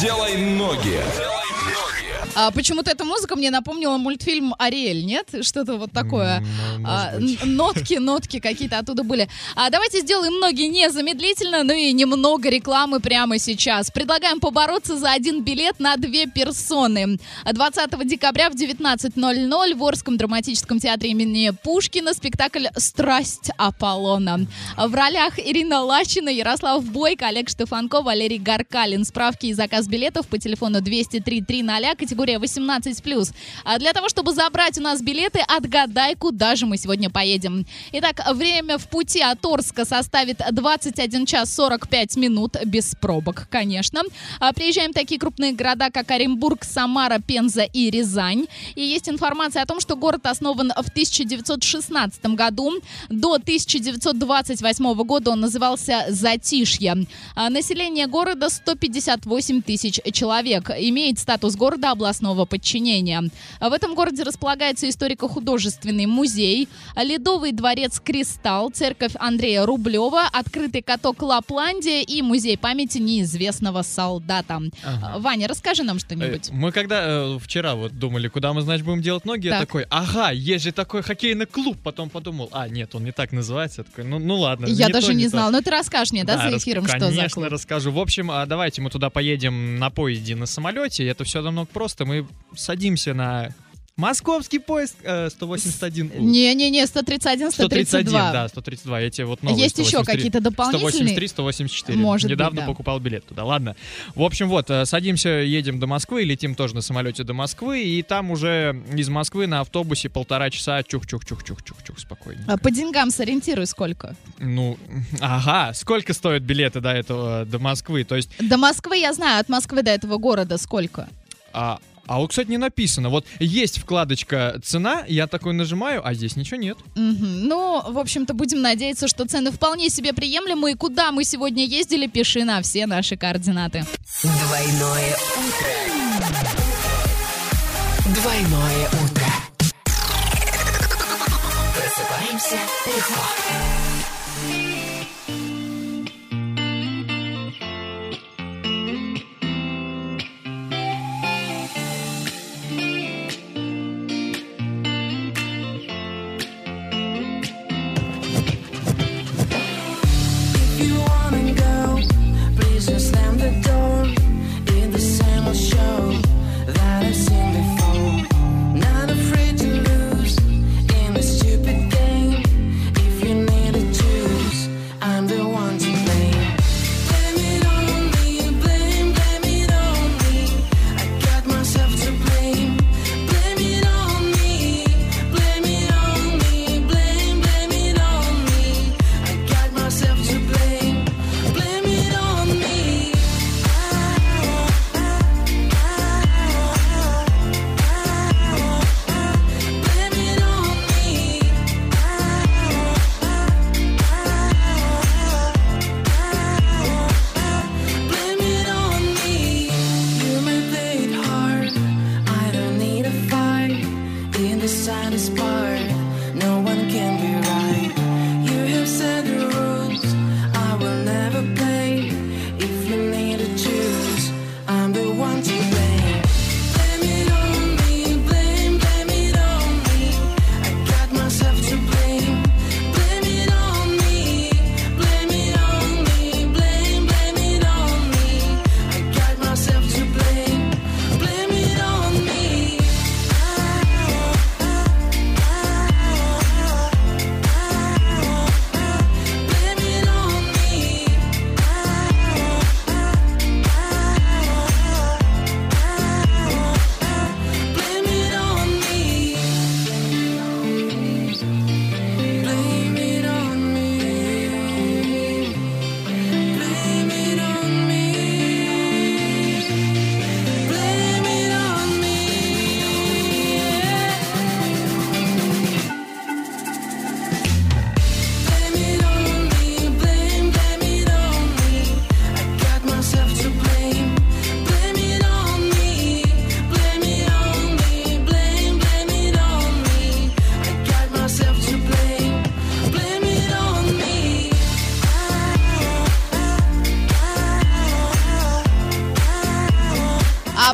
Делай ноги. А, почему-то эта музыка мне напомнила мультфильм «Ариэль», нет? Что-то вот такое. А, нотки, нотки какие-то оттуда были. А, давайте сделаем ноги незамедлительно, ну и немного рекламы прямо сейчас. Предлагаем побороться за один билет на две персоны. 20 декабря в 19.00 в Орском драматическом театре имени Пушкина спектакль «Страсть Аполлона». В ролях Ирина Лачина, Ярослав Бойко, Олег Штефанко, Валерий Гаркалин. Справки и заказ билетов по телефону 203 300, категория 18+. А для того, чтобы забрать у нас билеты, отгадай, куда же мы сегодня поедем. Итак, время в пути от Орска составит 21 час 45 минут, без пробок, конечно. А, Приезжаем в такие крупные города, как Оренбург, Самара, Пенза и Рязань. И есть информация о том, что город основан в 1916 году. До 1928 года он назывался Затишье. А, Население города 158 тысяч человек. Имеет статус города областного подчинения. А В этом городе располагается историко-художественный музей, Ледовый дворец «Кристалл», церковь Андрея Рублева, открытый каток «Лапландия» и музей памяти неизвестного солдата. Ага. Ваня, расскажи нам Э, что-нибудь. Мы когда э, вчера вот думали, куда мы, значит, будем делать ноги, я Так. такой, ага, есть же такой хоккейный клуб. Потом подумал, а, нет, он не так называется. Я такой, ну, ну ладно. Я не даже то, не то. знала. Ну ты расскажешь мне, да, за рас- эфиром, что конечно, за клуб? расскажу. В общем, а, давайте мы туда поедем на поезде, на самолете. Это все намного просто. Мы садимся на московский поезд э, 181. Не-не-не, 131, 131, 132. да, А, 132. Я тебе вот новый Есть еще 183. какие-то дополнительные? 183, 184. Может быть, Недавно да. покупал билет туда. Ладно. В общем, вот, э, садимся, едем до Москвы, летим тоже на самолете до Москвы, и там уже из Москвы на автобусе полтора часа чух-чух-чух-чух-чух-чух спокойно. А По деньгам сориентируй сколько. Ну, ага, сколько стоят билеты до этого, до Москвы? То есть, До Москвы я знаю, от Москвы до этого города сколько? а, а вот, кстати, не написано. Вот есть вкладочка «Цена», я такой нажимаю, а здесь ничего нет. Мгм. Ну, в общем-то, будем надеяться, что цены вполне себе приемлемы. И куда мы сегодня ездили, пиши на все наши координаты. Двойное утро. Двойное утро. Просыпаемся легко.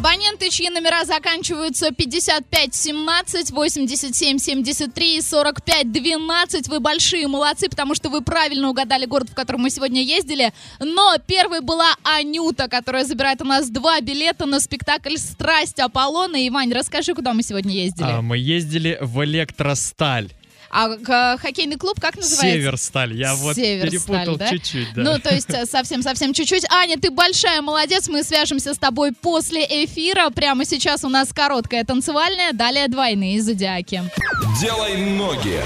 Абоненты, чьи номера заканчиваются 55 17, 87 73 и 45 12, вы большие молодцы, потому что вы правильно угадали город, в котором мы сегодня ездили. Но первой была Анюта, которая забирает у нас два билета на спектакль «Страсть Аполлона». И, Вань, расскажи, куда мы сегодня ездили. А, мы ездили в Электросталь. А к- хоккейный клуб как называется? Северсталь. Я вот Северсталь, перепутал да? чуть-чуть, да. Ну, то есть э, совсем-совсем чуть-чуть. Аня, ты большая молодец. Мы свяжемся с тобой после эфира. Прямо сейчас у нас короткая танцевальная, далее двойные зодиаки. Делай ноги.